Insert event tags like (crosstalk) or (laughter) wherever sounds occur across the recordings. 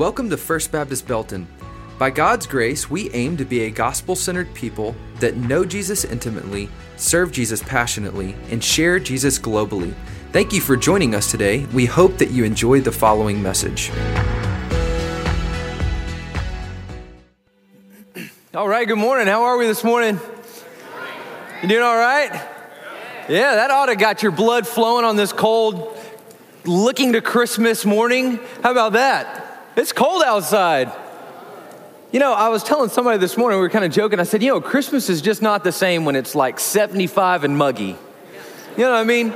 Welcome to First Baptist Belton. By God's grace, we aim to be a gospel centered people that know Jesus intimately, serve Jesus passionately, and share Jesus globally. Thank you for joining us today. We hope that you enjoyed the following message. All right, good morning. How are we this morning? You doing all right? Yeah, that ought to got your blood flowing on this cold, looking to Christmas morning. How about that? It's cold outside. You know, I was telling somebody this morning, we were kind of joking. I said, you know, Christmas is just not the same when it's like 75 and muggy. You know what I mean?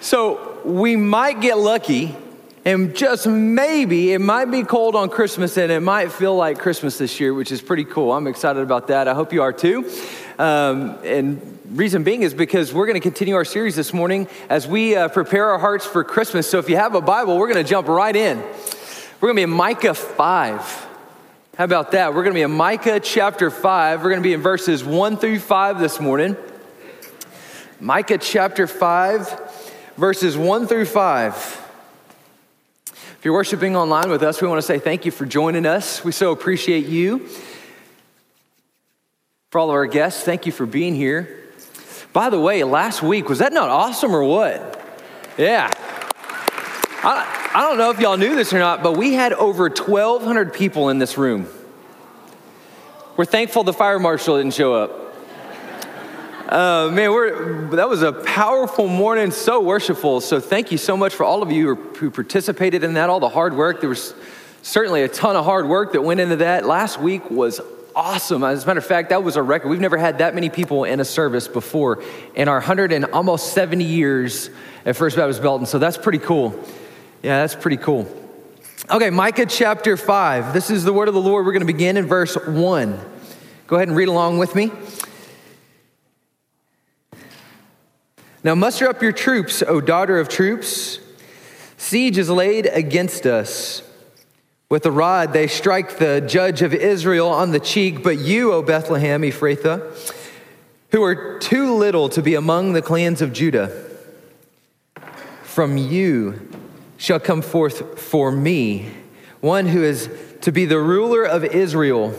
So we might get lucky, and just maybe it might be cold on Christmas and it might feel like Christmas this year, which is pretty cool. I'm excited about that. I hope you are too. Um, and reason being is because we're going to continue our series this morning as we uh, prepare our hearts for Christmas. So if you have a Bible, we're going to jump right in. We're going to be in Micah 5. How about that? We're going to be in Micah chapter 5. We're going to be in verses 1 through 5 this morning. Micah chapter 5, verses 1 through 5. If you're worshiping online with us, we want to say thank you for joining us. We so appreciate you. For all of our guests, thank you for being here. By the way, last week, was that not awesome or what? Yeah. I, I don't know if y'all knew this or not, but we had over 1,200 people in this room. We're thankful the fire marshal didn't show up. Uh, man, that was a powerful morning, so worshipful. So, thank you so much for all of you who participated in that, all the hard work. There was certainly a ton of hard work that went into that. Last week was awesome. As a matter of fact, that was a record. We've never had that many people in a service before in our 100 and almost 70 years at First Baptist Belton. So, that's pretty cool. Yeah, that's pretty cool. Okay, Micah chapter 5. This is the word of the Lord. We're going to begin in verse 1. Go ahead and read along with me. Now muster up your troops, O daughter of troops. Siege is laid against us. With a rod they strike the judge of Israel on the cheek, but you, O Bethlehem Ephrathah, who are too little to be among the clans of Judah, from you shall come forth for me, one who is to be the ruler of Israel,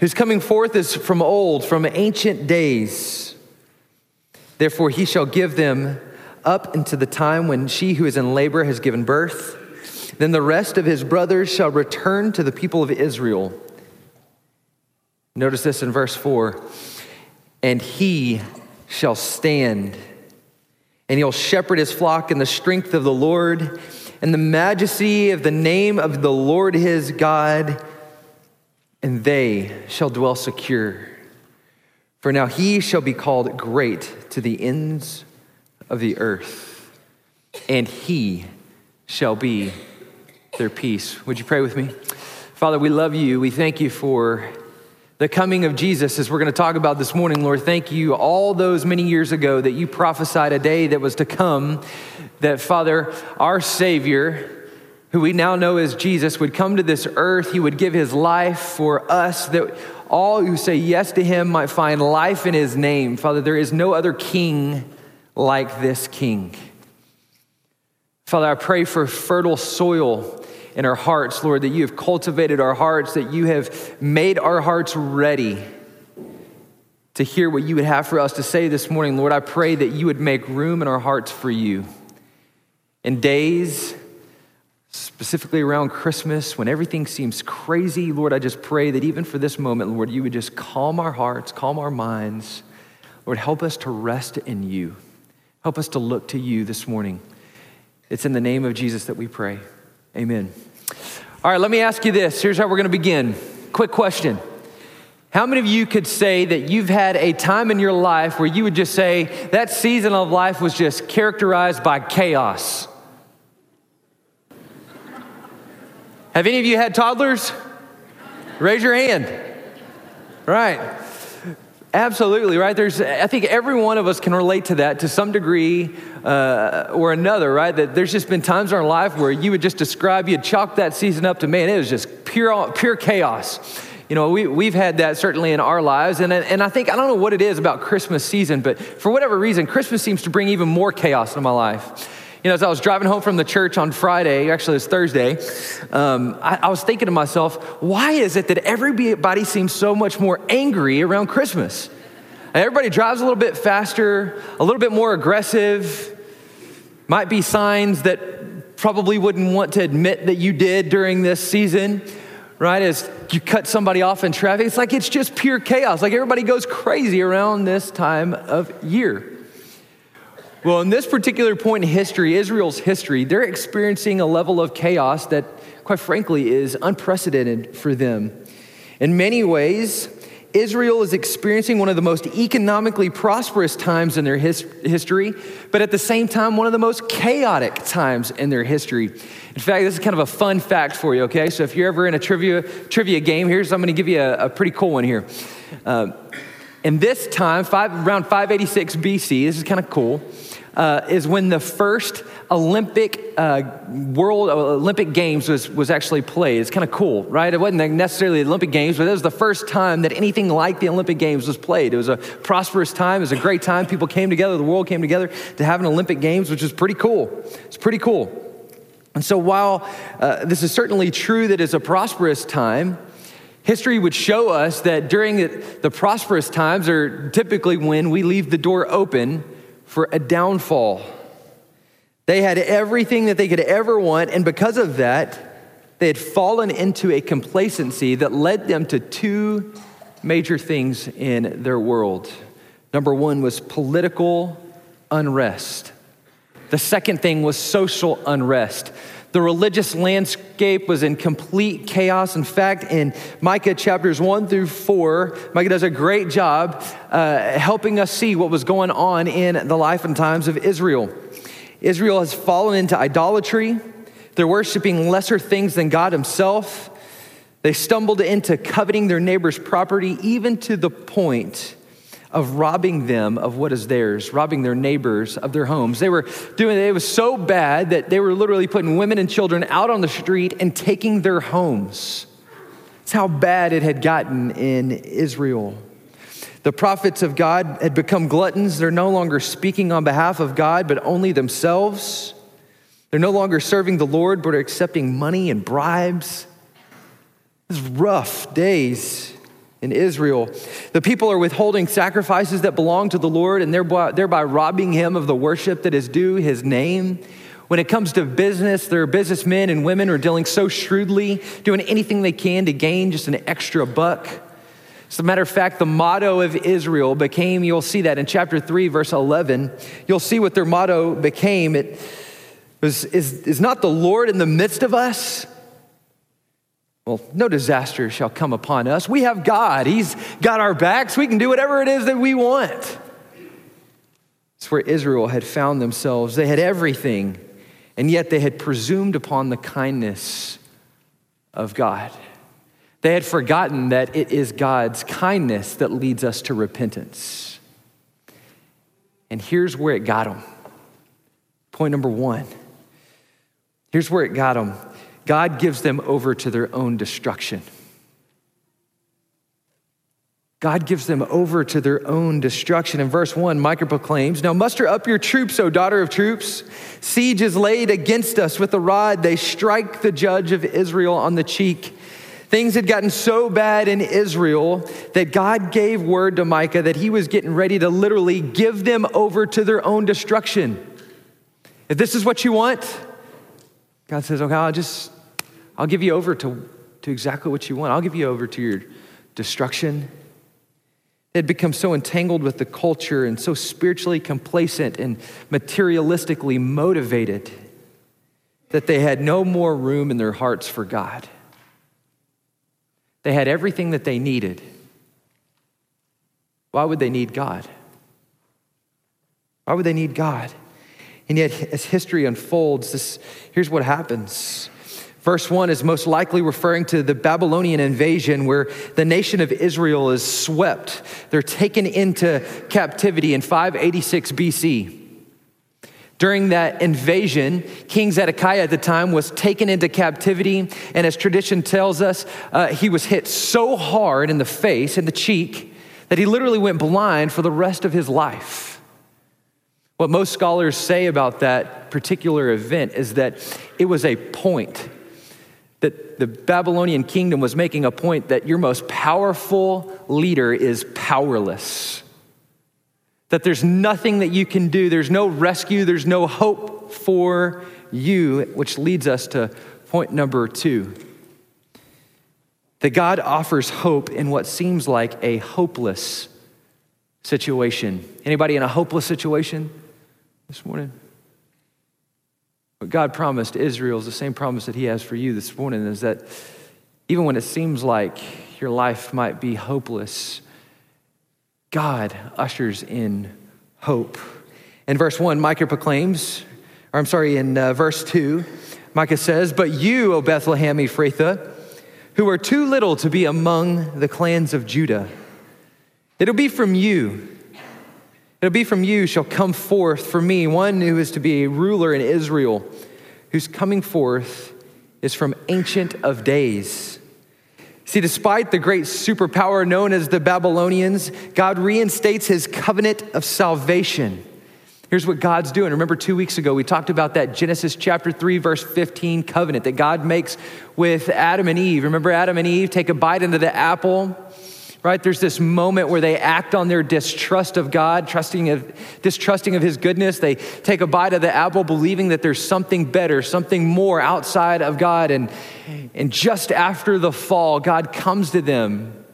whose coming forth is from old, from ancient days. Therefore, he shall give them up into the time when she who is in labor has given birth. Then the rest of his brothers shall return to the people of Israel. Notice this in verse 4 and he shall stand, and he'll shepherd his flock in the strength of the Lord and the majesty of the name of the Lord his God, and they shall dwell secure. For now he shall be called great to the ends of the earth, and he shall be their peace. Would you pray with me? Father, we love you. We thank you for the coming of Jesus, as we're going to talk about this morning, Lord. Thank you all those many years ago that you prophesied a day that was to come, that Father, our Savior, who we now know as Jesus, would come to this earth. He would give his life for us, that all who say yes to him might find life in his name. Father, there is no other king like this king. Father, I pray for fertile soil in our hearts, Lord, that you have cultivated our hearts, that you have made our hearts ready to hear what you would have for us to say this morning. Lord, I pray that you would make room in our hearts for you. In days specifically around Christmas, when everything seems crazy, Lord, I just pray that even for this moment, Lord, you would just calm our hearts, calm our minds. Lord, help us to rest in you. Help us to look to you this morning. It's in the name of Jesus that we pray. Amen. All right, let me ask you this. Here's how we're going to begin. Quick question. How many of you could say that you've had a time in your life where you would just say that season of life was just characterized by chaos? Have any of you had toddlers? Raise your hand. Right. Absolutely, right? There's, I think every one of us can relate to that to some degree uh, or another, right? That there's just been times in our life where you would just describe, you'd chalk that season up to, man, it was just pure, pure chaos. You know, we, we've had that certainly in our lives. And, and I think, I don't know what it is about Christmas season, but for whatever reason, Christmas seems to bring even more chaos into my life. You know, as I was driving home from the church on Friday, actually it was Thursday, um, I, I was thinking to myself, why is it that everybody seems so much more angry around Christmas? Everybody drives a little bit faster, a little bit more aggressive. Might be signs that probably wouldn't want to admit that you did during this season, right? As you cut somebody off in traffic, it's like it's just pure chaos. Like everybody goes crazy around this time of year. Well, in this particular point in history, Israel's history, they're experiencing a level of chaos that, quite frankly, is unprecedented for them. In many ways, Israel is experiencing one of the most economically prosperous times in their his- history, but at the same time, one of the most chaotic times in their history. In fact, this is kind of a fun fact for you, okay? So if you're ever in a trivia, trivia game, here's, I'm gonna give you a, a pretty cool one here. Uh, in this time, five, around 586 BC, this is kind of cool uh, is when the first Olympic uh, World uh, Olympic Games was, was actually played. It's kind of cool, right? It wasn't necessarily the Olympic Games, but it was the first time that anything like the Olympic Games was played. It was a prosperous time. It was a great time. People came together. The world came together to have an Olympic Games, which is pretty cool. It's pretty cool. And so, while uh, this is certainly true that it's a prosperous time, History would show us that during the prosperous times are typically when we leave the door open for a downfall. They had everything that they could ever want, and because of that, they had fallen into a complacency that led them to two major things in their world. Number one was political unrest. The second thing was social unrest. The religious landscape was in complete chaos. In fact, in Micah chapters 1 through 4, Micah does a great job uh, helping us see what was going on in the life and times of Israel. Israel has fallen into idolatry, they're worshiping lesser things than God Himself. They stumbled into coveting their neighbor's property, even to the point of robbing them of what is theirs, robbing their neighbors of their homes. They were doing it, was so bad that they were literally putting women and children out on the street and taking their homes. That's how bad it had gotten in Israel. The prophets of God had become gluttons. They're no longer speaking on behalf of God, but only themselves. They're no longer serving the Lord, but are accepting money and bribes. It's rough days in Israel. The people are withholding sacrifices that belong to the Lord and thereby, thereby robbing him of the worship that is due his name. When it comes to business, there are businessmen and women are dealing so shrewdly, doing anything they can to gain just an extra buck. As a matter of fact, the motto of Israel became, you'll see that in chapter 3, verse 11. You'll see what their motto became. It was, is, is not the Lord in the midst of us, well, no disaster shall come upon us. We have God. He's got our backs. We can do whatever it is that we want. It's where Israel had found themselves. They had everything, and yet they had presumed upon the kindness of God. They had forgotten that it is God's kindness that leads us to repentance. And here's where it got them. Point number one. Here's where it got them God gives them over to their own destruction. God gives them over to their own destruction. In verse 1, Micah proclaims Now muster up your troops, O daughter of troops. Siege is laid against us with a rod. They strike the judge of Israel on the cheek. Things had gotten so bad in Israel that God gave word to Micah that he was getting ready to literally give them over to their own destruction. If this is what you want, God says, okay, I'll just, I'll give you over to, to exactly what you want. I'll give you over to your destruction. They had become so entangled with the culture and so spiritually complacent and materialistically motivated that they had no more room in their hearts for God. They had everything that they needed. Why would they need God? Why would they need God? And yet, as history unfolds, this, here's what happens. Verse 1 is most likely referring to the Babylonian invasion where the nation of Israel is swept. They're taken into captivity in 586 BC. During that invasion, King Zedekiah at the time was taken into captivity, and as tradition tells us, uh, he was hit so hard in the face, and the cheek, that he literally went blind for the rest of his life. What most scholars say about that particular event is that it was a point that the Babylonian kingdom was making a point that your most powerful leader is powerless. That there's nothing that you can do, there's no rescue, there's no hope for you, which leads us to point number two. That God offers hope in what seems like a hopeless situation. Anybody in a hopeless situation this morning? What God promised Israel is the same promise that He has for you this morning is that even when it seems like your life might be hopeless, God ushers in hope. In verse 1, Micah proclaims, or I'm sorry, in uh, verse 2, Micah says, But you, O Bethlehem Ephrathah, who are too little to be among the clans of Judah, it'll be from you It'll be from you shall come forth for me one who is to be a ruler in Israel, whose coming forth is from Ancient of Days. See, despite the great superpower known as the Babylonians, God reinstates his covenant of salvation. Here's what God's doing. Remember, two weeks ago, we talked about that Genesis chapter 3, verse 15 covenant that God makes with Adam and Eve. Remember, Adam and Eve take a bite into the apple right? There's this moment where they act on their distrust of God, trusting of, distrusting of His goodness. They take a bite of the apple, believing that there's something better, something more outside of God. And, and just after the fall, God comes to them.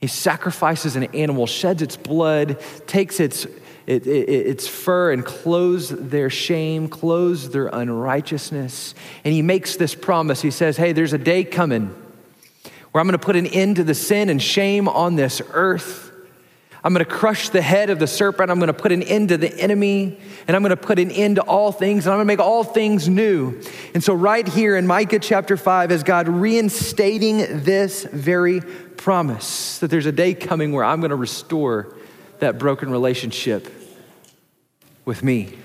He sacrifices an animal, sheds its blood, takes its, it, it, its fur, and clothes their shame, clothes their unrighteousness. And He makes this promise. He says, Hey, there's a day coming where I'm going to put an end to the sin and shame on this earth. I'm going to crush the head of the serpent. I'm going to put an end to the enemy, and I'm going to put an end to all things, and I'm going to make all things new. And so, right here in Micah chapter 5, is God reinstating this very promise that there's a day coming where I'm going to restore that broken relationship with me.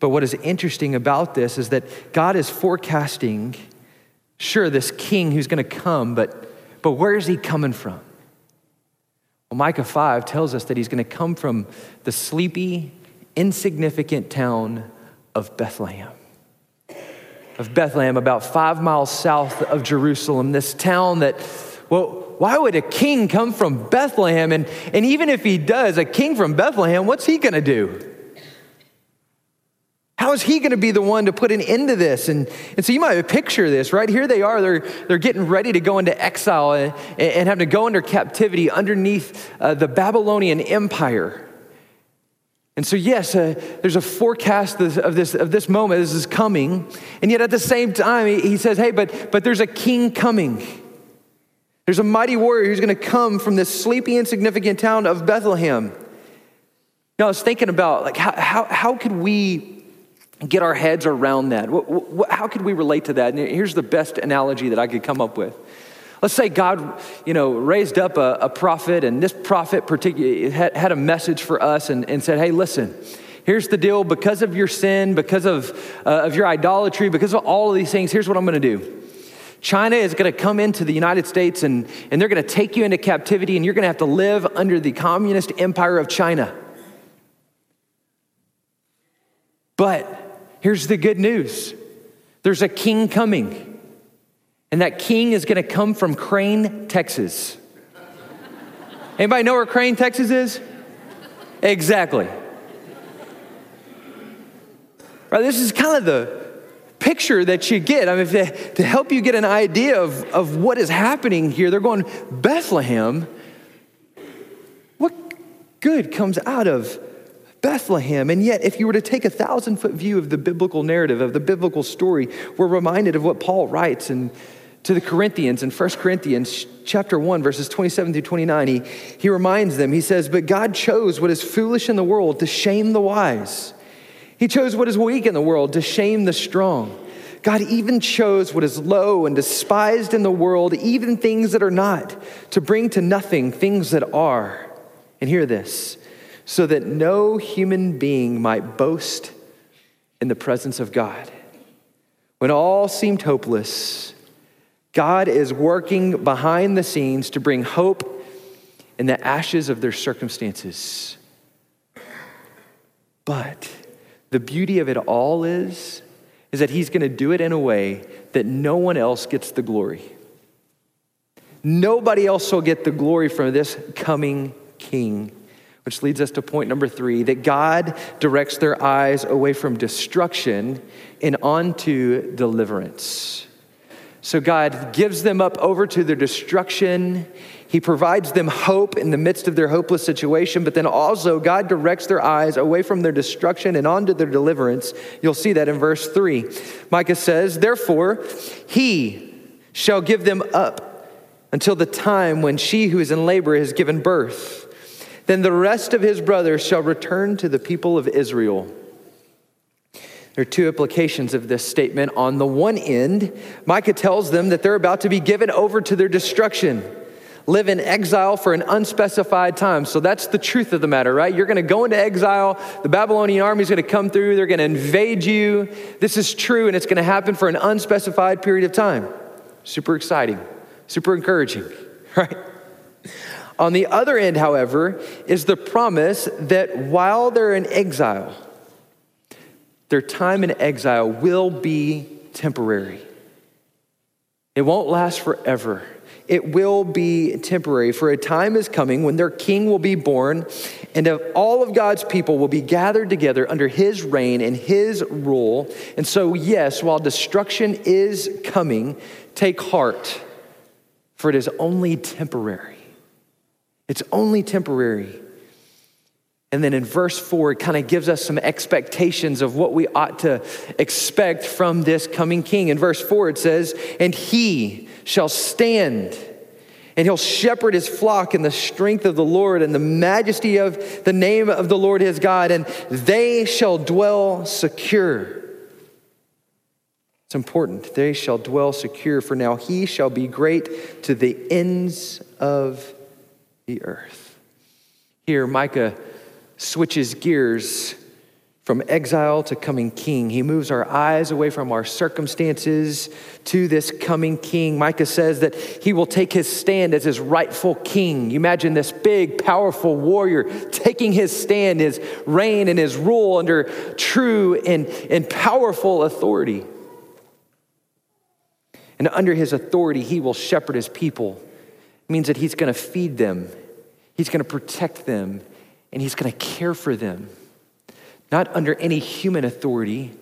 But what is interesting about this is that God is forecasting Sure, this king who's going to come, but, but where is he coming from? Well, Micah 5 tells us that he's going to come from the sleepy, insignificant town of Bethlehem. Of Bethlehem, about five miles south of Jerusalem, this town that, well, why would a king come from Bethlehem? And, and even if he does, a king from Bethlehem, what's he going to do? How is he going to be the one to put an end to this? And, and so you might picture this, right? Here they are, they're, they're getting ready to go into exile and, and having to go under captivity underneath uh, the Babylonian Empire. And so, yes, uh, there's a forecast of this, of this moment. This is coming. And yet, at the same time, he, he says, hey, but, but there's a king coming. There's a mighty warrior who's going to come from this sleepy, insignificant town of Bethlehem. Now, I was thinking about, like, how, how, how could we get our heads around that. How could we relate to that? And here's the best analogy that I could come up with. Let's say God, you know, raised up a, a prophet, and this prophet particularly had, had, a message for us and, and, said, "Hey, listen, here's the deal. Because of your sin, because of uh, of your idolatry, because of all of these things, here's what I'm going to do." China is going to come into the United States and, and they're going to take you into captivity, and you're going to have to live under the communist empire of China. But Here's the good news there's a king coming, and that king is going to come from Crane, Texas. Anybody know where Crane, Texas is? Exactly. Right, this is kind of the picture that you get. I mean, to, to help you get an idea of, of what is happening here, they're going, Bethlehem, what good comes out of Bethlehem. And yet, if you were to take a thousand foot view of the biblical narrative, of the biblical story, we're reminded of what Paul writes in, to the Corinthians in 1 Corinthians chapter 1, verses 27 through 29. He, he reminds them, he says, But God chose what is foolish in the world to shame the wise. He chose what is weak in the world to shame the strong. God even chose what is low and despised in the world, even things that are not, to bring to nothing things that are. And hear this so that no human being might boast in the presence of God. When all seemed hopeless, God is working behind the scenes to bring hope in the ashes of their circumstances. But the beauty of it all is, is that he's going to do it in a way that no one else gets the glory. Nobody else will get the glory from this coming king. Which leads us to point number three that God directs their eyes away from destruction and onto deliverance. So God gives them up over to their destruction. He provides them hope in the midst of their hopeless situation, but then also God directs their eyes away from their destruction and onto their deliverance. You'll see that in verse 3. Micah says, Therefore, he shall give them up until the time when she who is in labor has given birth. Then the rest of his brothers shall return to the people of Israel. There are two implications of this statement. On the one end, Micah tells them that they're about to be given over to their destruction, live in exile for an unspecified time. So that's the truth of the matter, right? You're going to go into exile. The Babylonian army is going to come through. They're going to invade you. This is true, and it's going to happen for an unspecified period of time. Super exciting, super encouraging, (laughs) right? On the other end, however, is the promise that while they're in exile, their time in exile will be temporary. It won't last forever. It will be temporary. For a time is coming when their king will be born, and all of God's people will be gathered together under his reign and his rule. And so, yes, while destruction is coming, take heart, for it is only temporary. It's only temporary. And then in verse 4, it kind of gives us some expectations of what we ought to expect from this coming king. In verse 4, it says, And he shall stand, and he'll shepherd his flock in the strength of the Lord and the majesty of the name of the Lord his God, and they shall dwell secure. It's important. They shall dwell secure, for now he shall be great to the ends of the earth. Here, Micah switches gears from exile to coming king. He moves our eyes away from our circumstances to this coming king. Micah says that he will take his stand as his rightful king. You imagine this big, powerful warrior taking his stand, his reign, and his rule under true and, and powerful authority. And under his authority, he will shepherd his people means that He's going to feed them, He's going to protect them, and He's going to care for them. Not under any human authority,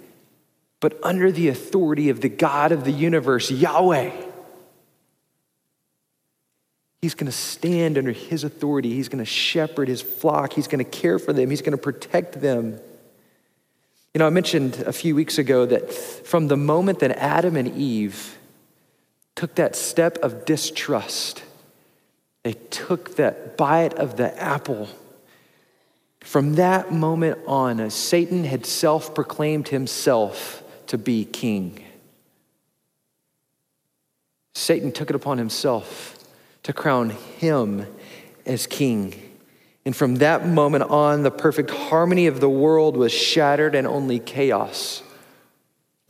but under the authority of the God of the universe, Yahweh. He's going to stand under his authority. He's going to shepherd his flock. He's going to care for them. He's going to protect them. You know, I mentioned a few weeks ago that from the moment that Adam and Eve took that step of distrust, they took that bite of the apple. From that moment on, uh, Satan had self proclaimed himself to be king. Satan took it upon himself to crown him as king. And from that moment on, the perfect harmony of the world was shattered and only chaos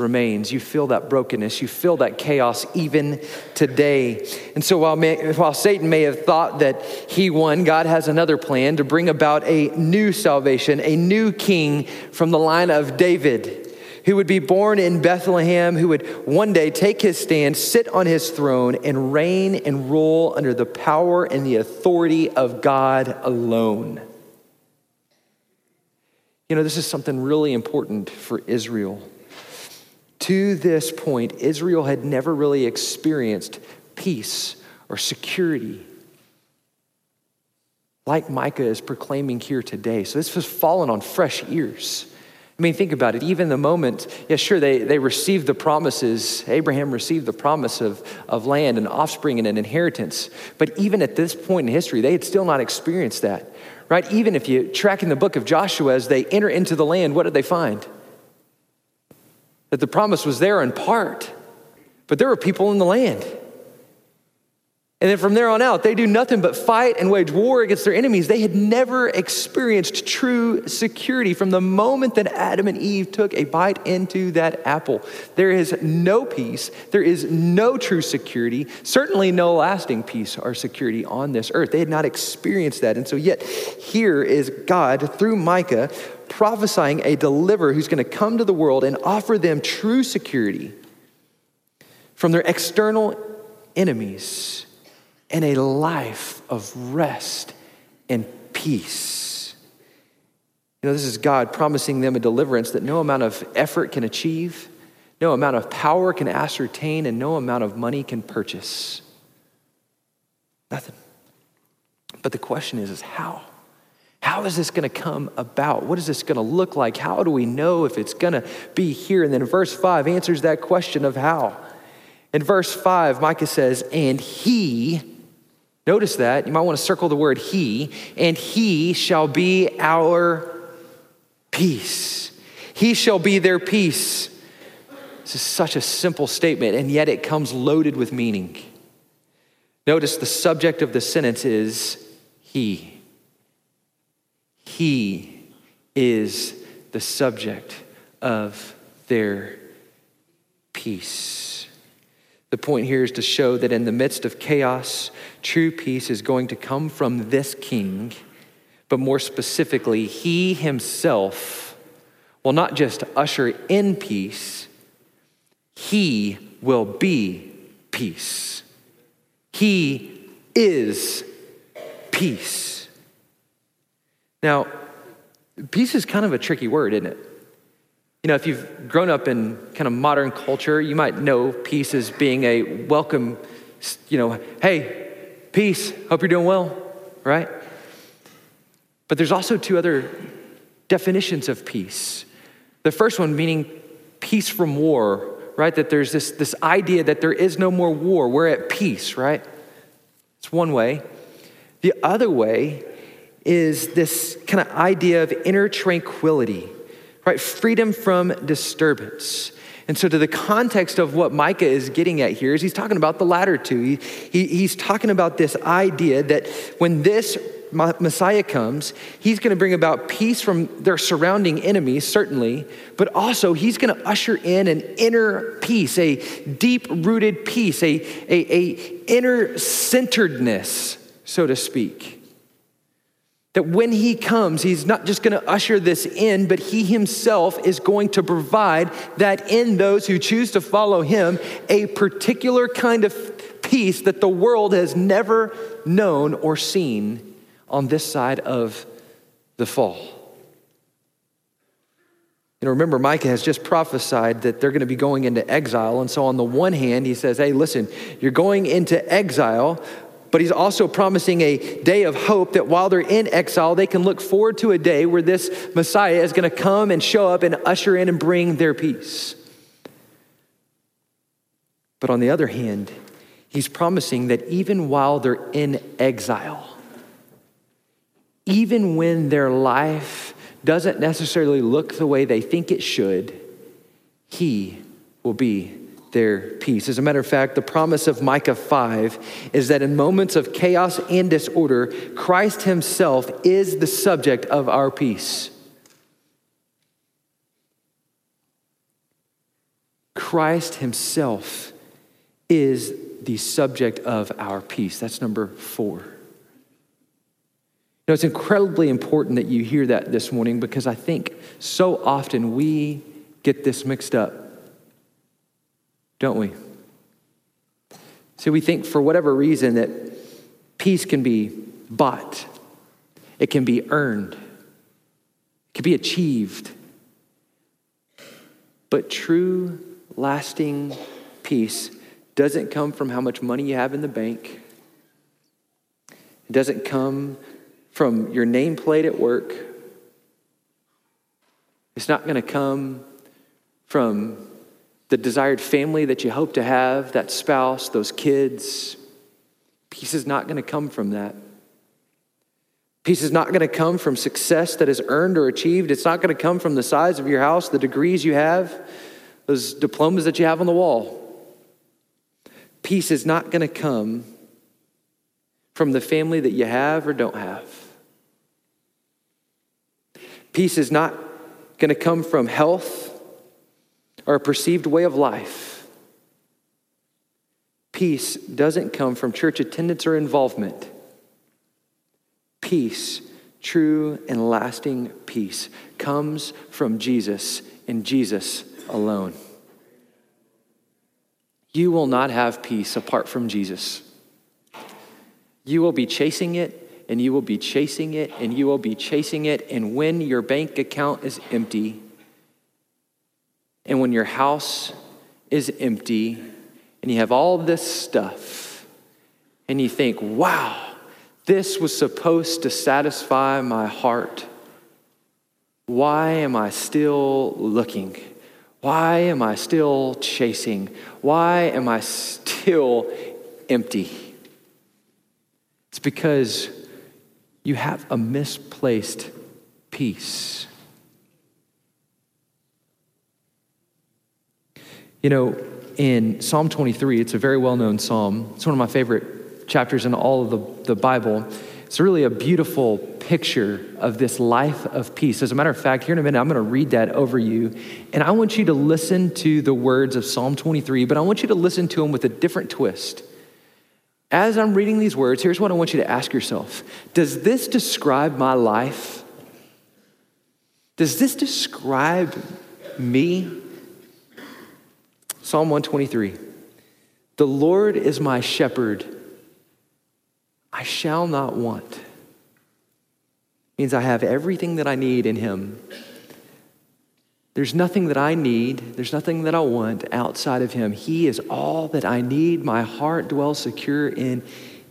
remains. You feel that brokenness, you feel that chaos even today. And so while, may, while Satan may have thought that he won, God has another plan to bring about a new salvation, a new king from the line of David. Who would be born in Bethlehem, who would one day take his stand, sit on his throne, and reign and rule under the power and the authority of God alone. You know, this is something really important for Israel. To this point, Israel had never really experienced peace or security like Micah is proclaiming here today. So this was fallen on fresh ears. I mean, think about it. Even the moment, yeah, sure, they, they received the promises. Abraham received the promise of, of land and offspring and an inheritance. But even at this point in history, they had still not experienced that, right? Even if you track in the book of Joshua, as they enter into the land, what did they find? That the promise was there in part, but there were people in the land. And then from there on out, they do nothing but fight and wage war against their enemies. They had never experienced true security from the moment that Adam and Eve took a bite into that apple. There is no peace. There is no true security, certainly no lasting peace or security on this earth. They had not experienced that. And so, yet, here is God through Micah prophesying a deliverer who's going to come to the world and offer them true security from their external enemies and a life of rest and peace. You know, this is God promising them a deliverance that no amount of effort can achieve, no amount of power can ascertain, and no amount of money can purchase. Nothing. But the question is, is how? How is this going to come about? What is this going to look like? How do we know if it's going to be here? And then verse 5 answers that question of how. In verse 5, Micah says, And he, Notice that. You might want to circle the word he, and he shall be our peace. He shall be their peace. This is such a simple statement, and yet it comes loaded with meaning. Notice the subject of the sentence is he. He is the subject of their peace. The point here is to show that in the midst of chaos, true peace is going to come from this king, but more specifically, he himself will not just usher in peace, he will be peace. He is peace. Now, peace is kind of a tricky word, isn't it? You know, if you've grown up in kind of modern culture, you might know peace as being a welcome, you know, hey, peace, hope you're doing well, right? But there's also two other definitions of peace. The first one meaning peace from war, right? That there's this, this idea that there is no more war, we're at peace, right? It's one way. The other way is this kind of idea of inner tranquility right? Freedom from disturbance. And so, to the context of what Micah is getting at here, is he's talking about the latter two. He, he, he's talking about this idea that when this Messiah comes, he's going to bring about peace from their surrounding enemies, certainly, but also he's going to usher in an inner peace, a deep rooted peace, a, a, a inner centeredness, so to speak. That when he comes, he's not just to usher this in, but he himself is going to provide that in those who choose to follow him, a particular kind of peace that the world has never known or seen on this side of the fall. Know, remember, Micah has just prophesied that they're going to be going into exile. And so, on the one hand, he says, Hey, listen, you're going into exile, but he's also promising a day of hope that while they're in exile, they can look forward to a day where this Messiah is going to come and show up and usher in and bring their peace. But on the other hand, he's promising that even while they're in exile, even when their life doesn't necessarily look the way they think it should, he will be their peace. As a matter of fact, the promise of Micah 5 is that in moments of chaos and disorder, Christ Himself is the subject of our peace. Christ Himself is the subject of our peace. That's number four. Know, it's incredibly important that you hear that this morning because I think so often we get this mixed up don't we? So we think for whatever reason that peace can be bought, it can be earned, it can be achieved. But true, lasting peace doesn't come from how much money you have in the bank. It doesn't come from your nameplate at work. It's not going to come from the desired family that you hope to have, that spouse, those kids. Peace is not going to come from that. Peace is not going to come from success that is earned or achieved. It's not going to come from the size of your house, the degrees you have, those diplomas that you have on the wall. Peace is not going to come from the family that you have or don't have. Peace is not going to come from health or a perceived way of life. Peace doesn't come from church attendance or involvement. Peace, true and lasting peace, comes from Jesus and Jesus alone. You will not have peace apart from Jesus. You will be chasing it and you will be chasing it and you will be chasing it. And when your bank account is empty, and when your house is empty, and you have all this stuff, and you think, wow, this was supposed to satisfy my heart. Why am I still looking? Why am I still chasing? Why am I still empty? It's because you have a misplaced peace. You know, in Psalm 23, it's a very well known psalm. It's one of my favorite chapters in all of the, the Bible. It's really a beautiful picture of this life of peace. As a matter of fact, here in a minute, I'm going to read that over you. And I want you to listen to the words of Psalm 23, but I want you to listen to them with a different twist. As I'm reading these words, here's what I want you to ask yourself Does this describe my life? Does this describe me? Psalm 123 The Lord is my shepherd, I shall not want. Means I have everything that I need in Him. There's nothing that I need, there's nothing that I want outside of Him. He is all that I need. My heart dwells secure in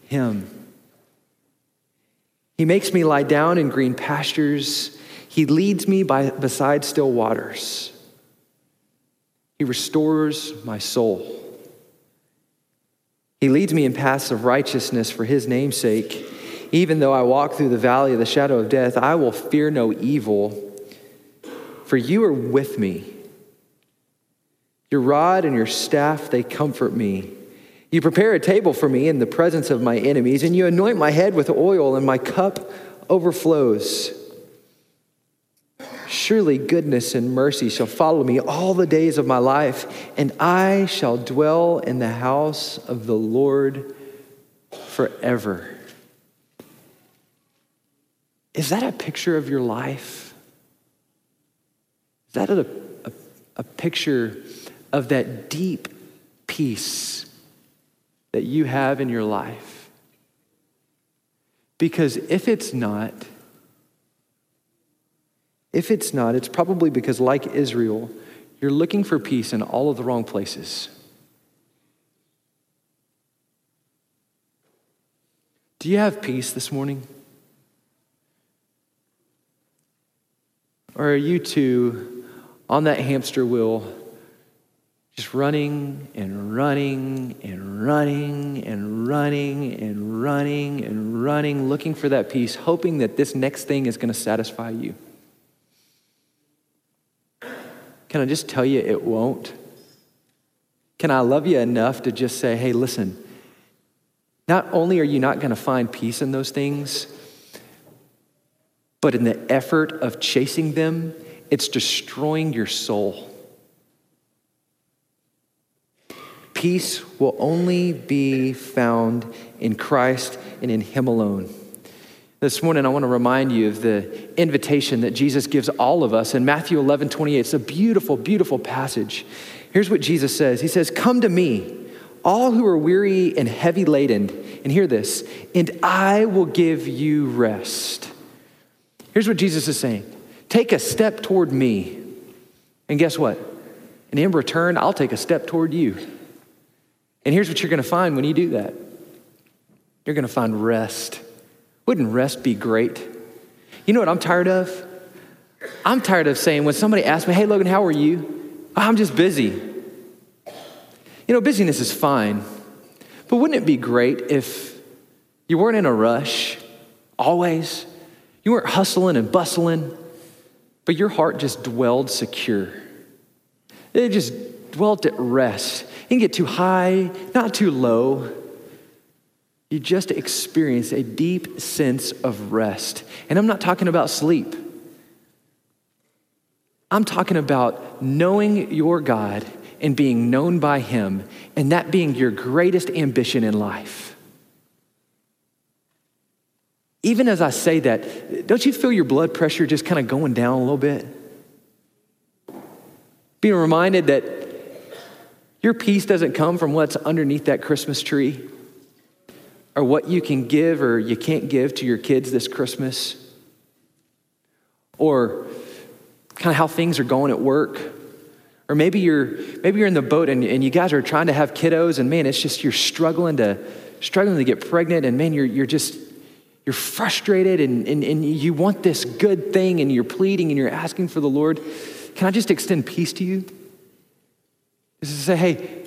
Him. He makes me lie down in green pastures. He leads me by, beside still waters. He restores my soul. He leads me in paths of righteousness for his name's sake. Even though I walk through the valley of the shadow of death, I will fear no evil for you are with me. Your rod and your staff, they comfort me. You prepare a table for me in the presence of my enemies, and you anoint my head with oil, and my cup overflows. Surely goodness and mercy shall follow me all the days of my life, and I shall dwell in the house of the Lord forever. Is that a picture of your life? Is that a, a, a picture of that deep peace that you have in your life? Because if it's not, if it's not, it's probably because, like Israel, you're looking for peace in all of the wrong places. Do you have peace this morning? Or are you too on that hamster wheel, just running and running and running and running and running and running, looking for that peace, hoping that this next thing is going to satisfy you. Can I just tell you it won't? Can I love you enough to just say, hey, listen, not only are you not going to find peace in those things, but in the effort of chasing them, it's destroying your soul. Peace will only be found in Christ and in Him alone. This morning, I want to remind you of the invitation that Jesus gives all of us in Matthew 11 28. It's a beautiful, beautiful passage. Here's what Jesus says He says, Come to me, all who are weary and heavy laden, and hear this, and I will give you rest. Here's what Jesus is saying Take a step toward me. And guess what? And in return, I'll take a step toward you. And here's what you're going to find when you do that you're going to find rest. Wouldn't rest be great? You know what I'm tired of? I'm tired of saying when somebody asks me, Hey, Logan, how are you? Oh, I'm just busy. You know, busyness is fine, but wouldn't it be great if you weren't in a rush always? You weren't hustling and bustling but your heart just dwelled secure. It just dwelt at rest. You didn't get too high, not too low. You just experience a deep sense of rest. And I'm not talking about sleep. I'm talking about knowing your God and being known by Him, and that being your greatest ambition in life. Even as I say that, don't you feel your blood pressure just kind of going down a little bit? Being reminded that your peace doesn't come from what's underneath that Christmas tree or what you can give or you can't give to your kids this Christmas? Or kind of how things are going at work? Or maybe you're maybe you're in the boat and, and you guys are trying to have kiddos and man it's just you're struggling to struggling to get pregnant and man you're, you're just you're frustrated and, and, and you want this good thing and you're pleading and you're asking for the lord. Can i just extend peace to you? Just to say hey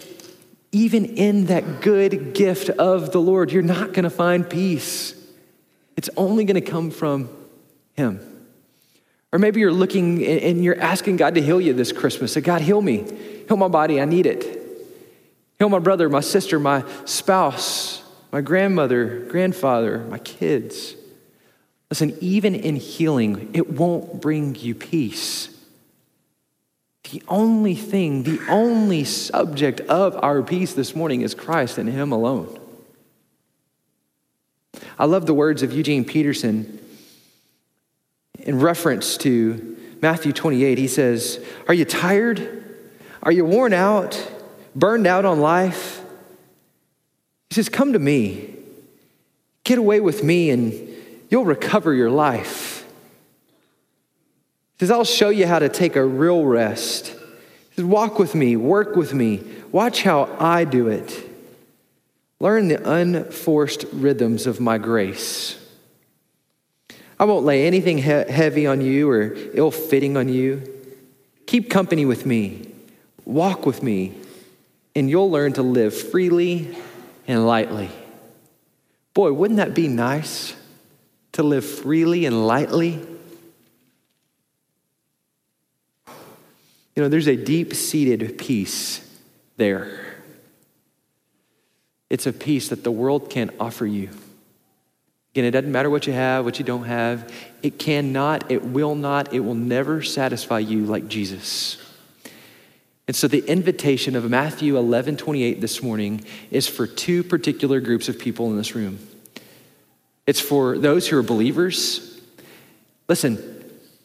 even in that good gift of the lord you're not going to find peace it's only going to come from him or maybe you're looking and you're asking God to heal you this Christmas. Say, God, heal me. Heal my body. I need it. Heal my brother, my sister, my spouse, my grandmother, grandfather, my kids. Listen, even in healing, it won't bring you peace. The only thing, the only subject of our peace this morning is Christ and Him alone. I love the words of Eugene Peterson in reference to Matthew 28, he says, Are you tired? Are you worn out? Burned out on life? He says, Come to me. Get away with me, and you'll recover your life. He says, I'll show you how to take a real rest. He says, Walk with me, work with me, watch how I do it. Learn the unforced rhythms of my grace. I won't lay anything he- heavy on you or ill fitting on you. Keep company with me, walk with me, and you'll learn to live freely and lightly. Boy, wouldn't that be nice to live freely and lightly? You know, there's a deep seated peace there. It's a peace that the world can't offer you. Again, it doesn't matter what you have, what you don't have. It cannot, it will not, it will never satisfy you like Jesus. And so the invitation of Matthew 11 28 this morning is for two particular groups of people in this room. It's for those who are believers. Listen,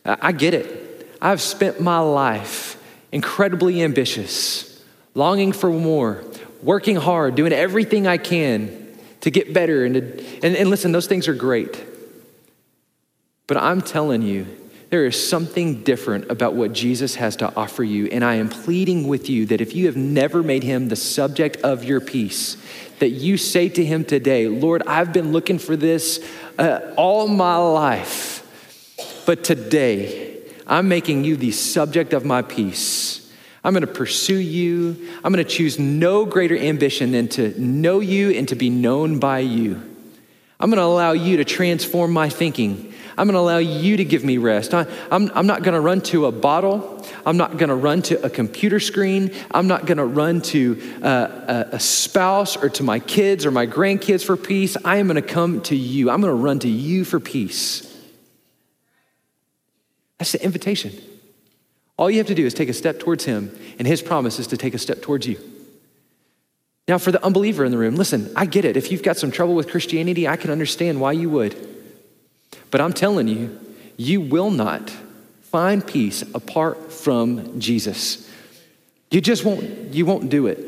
I get it. I've spent my life incredibly ambitious, longing for more, working hard, doing everything I can to get better. And, to, and, and listen, those things are great. But I'm telling you, there is something different about what Jesus has to offer you. And I am pleading with you that if you have never made him the subject of your peace, that you say to him today, Lord, I've been looking for this uh, all my life, but today I'm making you the subject of my peace. I'm going to pursue you. I'm going to choose no greater ambition than to know you and to be known by you. I'm going to allow you to transform my thinking. I'm going to allow you to give me rest. I, am not going to run to a bottle. I'm not going to run to a computer screen. I'm not going to run to uh, a, a spouse or to my kids or my grandkids for peace. I am going to come to you. I'm going to run to you for peace. That's the invitation. All you have to do is take a step towards Him, and His promise is to take a step towards you. Now, for the unbeliever in the room, listen, I get it. If you've got some trouble with Christianity, I can understand why you would. But I'm telling you, you will not find peace apart from Jesus. You just won't, you won't do it.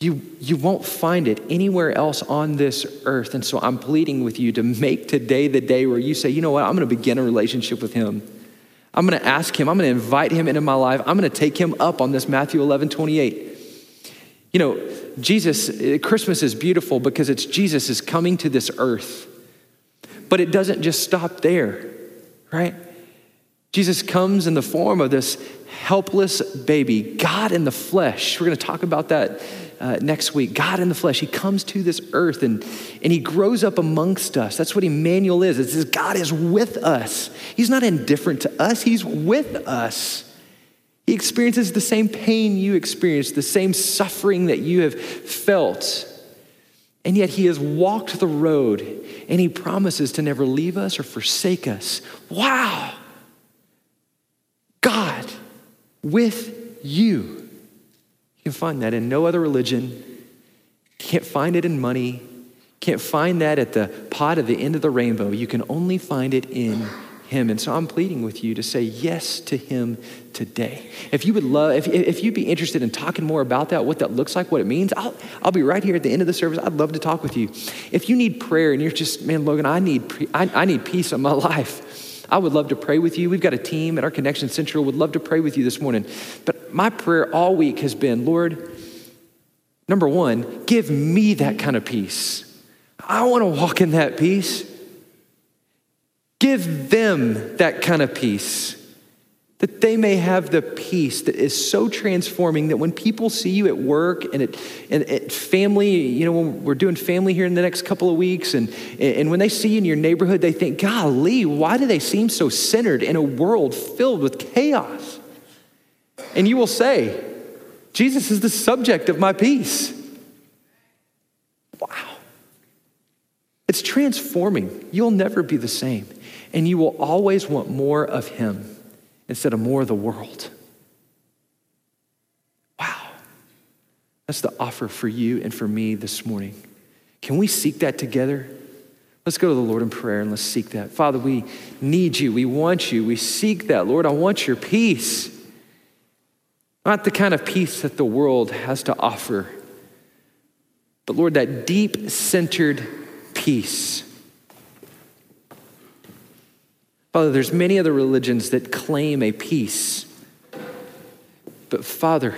You, you won't find it anywhere else on this earth. And so I'm pleading with you to make today the day where you say, you know what, I'm going to begin a relationship with Him. I'm going to ask him, I'm going to invite him into my life. I'm going to take him up on this Matthew 11, 28. You know, Jesus, uh, Christmas is beautiful because it's Jesus is coming to this earth. But it doesn't just stop there, right? Jesus comes in the form of this helpless baby, God in the flesh. We're going to talk about that uh, next week. God in the flesh. He comes to this earth and, and he grows up amongst us. That's what Emmanuel is. It says God is with us. He's not indifferent to us, He's with us. He experiences the same pain you experience, the same suffering that you have felt. And yet he has walked the road and he promises to never leave us or forsake us. Wow! God with you. You can find that in no other religion. Can't find it in money. Can't find that at the pot at the end of the rainbow. You can only find it in him. And so I'm pleading with you to say yes to him today. If you would love, if, if you'd be interested in talking more about that, what that looks like, what it means, I'll, I'll be right here at the end of the service. I'd love to talk with you. If you need prayer and you're just, man, Logan, I need, I, I need peace in my (laughs) life. I would love to pray with you. We've got a team at our Connection Central, would love to pray with you this morning. But my prayer all week has been, Lord, number one, give me that kind of peace. I want to walk in that peace. Give them that kind of peace, that they may have the peace that is so transforming that when people see you at work and at, and at family, you know, when we're doing family here in the next couple of weeks, and, and when they see you in your neighborhood, they think, golly, why do they seem so centered in a world filled with chaos? And you will say, Jesus is the subject of my peace. Wow. It's transforming. You'll never be the same and you will always want more of Him instead of more of the world. Wow. That's the offer for you and for me this morning. Can we seek that together? Let's go to the Lord in prayer and let's seek that. Father, we need you. We want you. We seek that. Lord, I want your peace. Not the kind of peace that the world has to offer, but Lord, that deep centered peace Father, there's many other religions that claim a peace. But Father,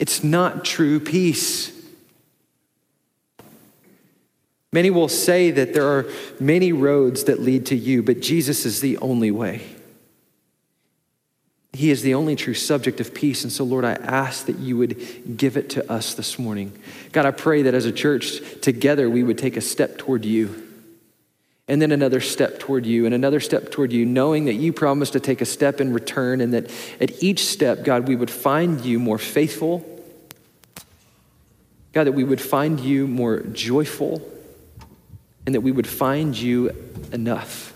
it's not true peace. Many will say that there are many roads that lead to you, but Jesus is the only way. He is the only true subject of peace. And so, Lord, I ask that you would give it to us this morning. God, I pray that as a church together we would take a step toward you and then another step toward you, and another step toward you, knowing that you promised to take a step in return, and that at each step, God, we would find you more faithful. God, that we would find you more joyful, and that we would find you enough.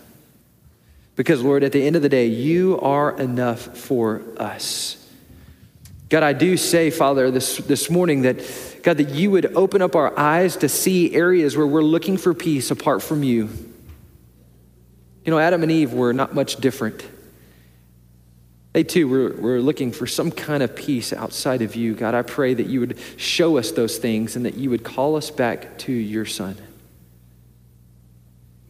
Because, Lord, at the end of the day, you are enough for us. God, I do say, Father, this, this morning that, God, that you would open up our eyes to see areas where we're looking for peace apart from you. You know, Adam and Eve were not much different. They too were, were looking for some kind of peace outside of you. God, I pray that you would show us those things and that you would call us back to your Son.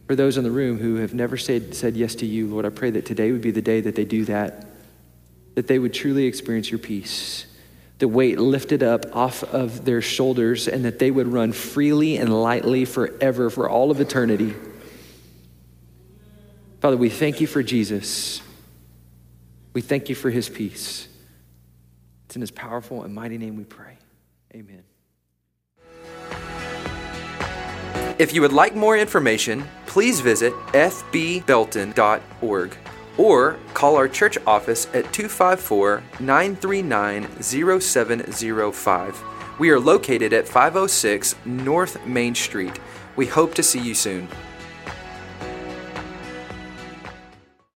For those in the room who have never said, said yes to you, Lord, I pray that today would be the day that they do that, that they would truly experience your peace, the weight lifted up off of their shoulders, and that they would run freely and lightly forever, for all of eternity. Father, we thank you for Jesus. We thank you for his peace. It's in his powerful and mighty name we pray. Amen. If you would like more information, please visit fbbelton.org or call our church office at 254 939 0705. We are located at 506 North Main Street. We hope to see you soon.